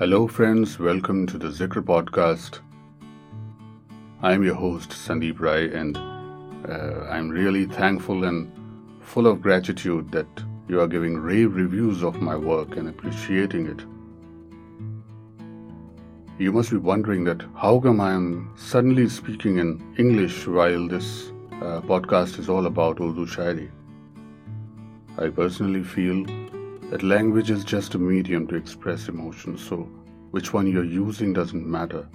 Hello, friends. Welcome to the Zikr podcast. I'm your host, Sandeep Rai, and uh, I'm really thankful and full of gratitude that you are giving rave reviews of my work and appreciating it. You must be wondering that how come I am suddenly speaking in English while this uh, podcast is all about Urdu Shairi. I personally feel that language is just a medium to express emotions, so which one you're using doesn't matter.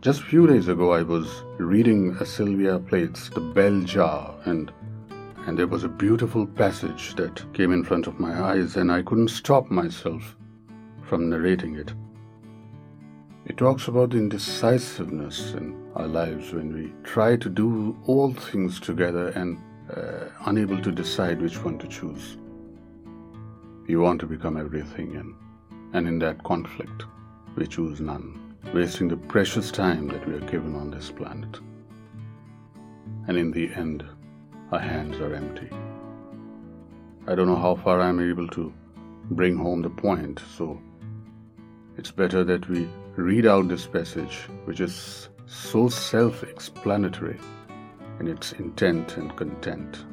Just a few days ago, I was reading Sylvia Plath's The Bell Jar, and and there was a beautiful passage that came in front of my eyes, and I couldn't stop myself from narrating it. It talks about the indecisiveness in our lives when we try to do all things together and uh, unable to decide which one to choose. We want to become everything, and, and in that conflict, we choose none, wasting the precious time that we are given on this planet. And in the end, our hands are empty. I don't know how far I'm able to bring home the point, so it's better that we read out this passage, which is so self explanatory in its intent and content.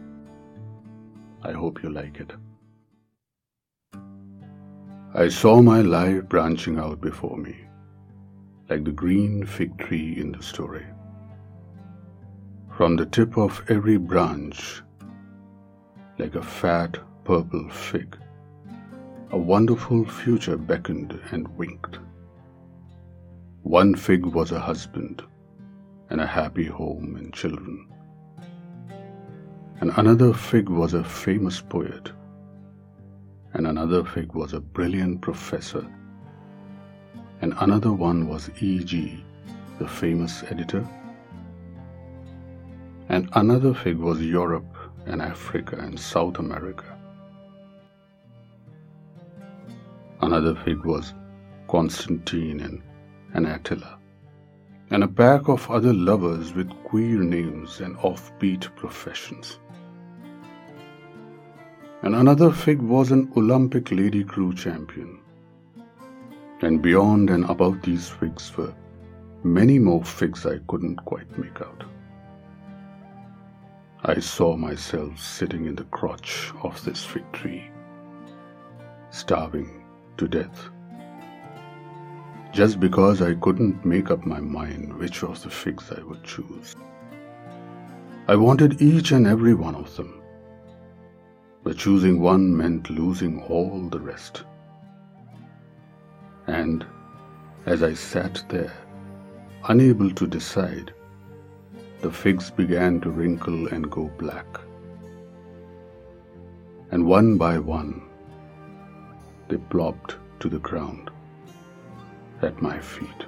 I hope you like it. I saw my life branching out before me, like the green fig tree in the story. From the tip of every branch, like a fat purple fig, a wonderful future beckoned and winked. One fig was a husband and a happy home and children. And another fig was a famous poet. And another fig was a brilliant professor. And another one was Ee Gee, the famous editor. And another fig was Europe and Africa and South America. Another fig was Constantine and and Attila, and a pack of other lovers with queer names and offbeat professions. And another fig was an Olympic lady crew champion. And beyond and above these figs were many more figs I couldn't quite make out. I saw myself sitting in the crotch of this fig tree, starving to death just because I couldn't make up my mind which of the figs I would choose. I wanted each and every one of them, but choosing one meant losing all the rest. And as I sat there, unable to decide, the figs began to wrinkle and go black. And one by one, they plopped to the ground at my feet.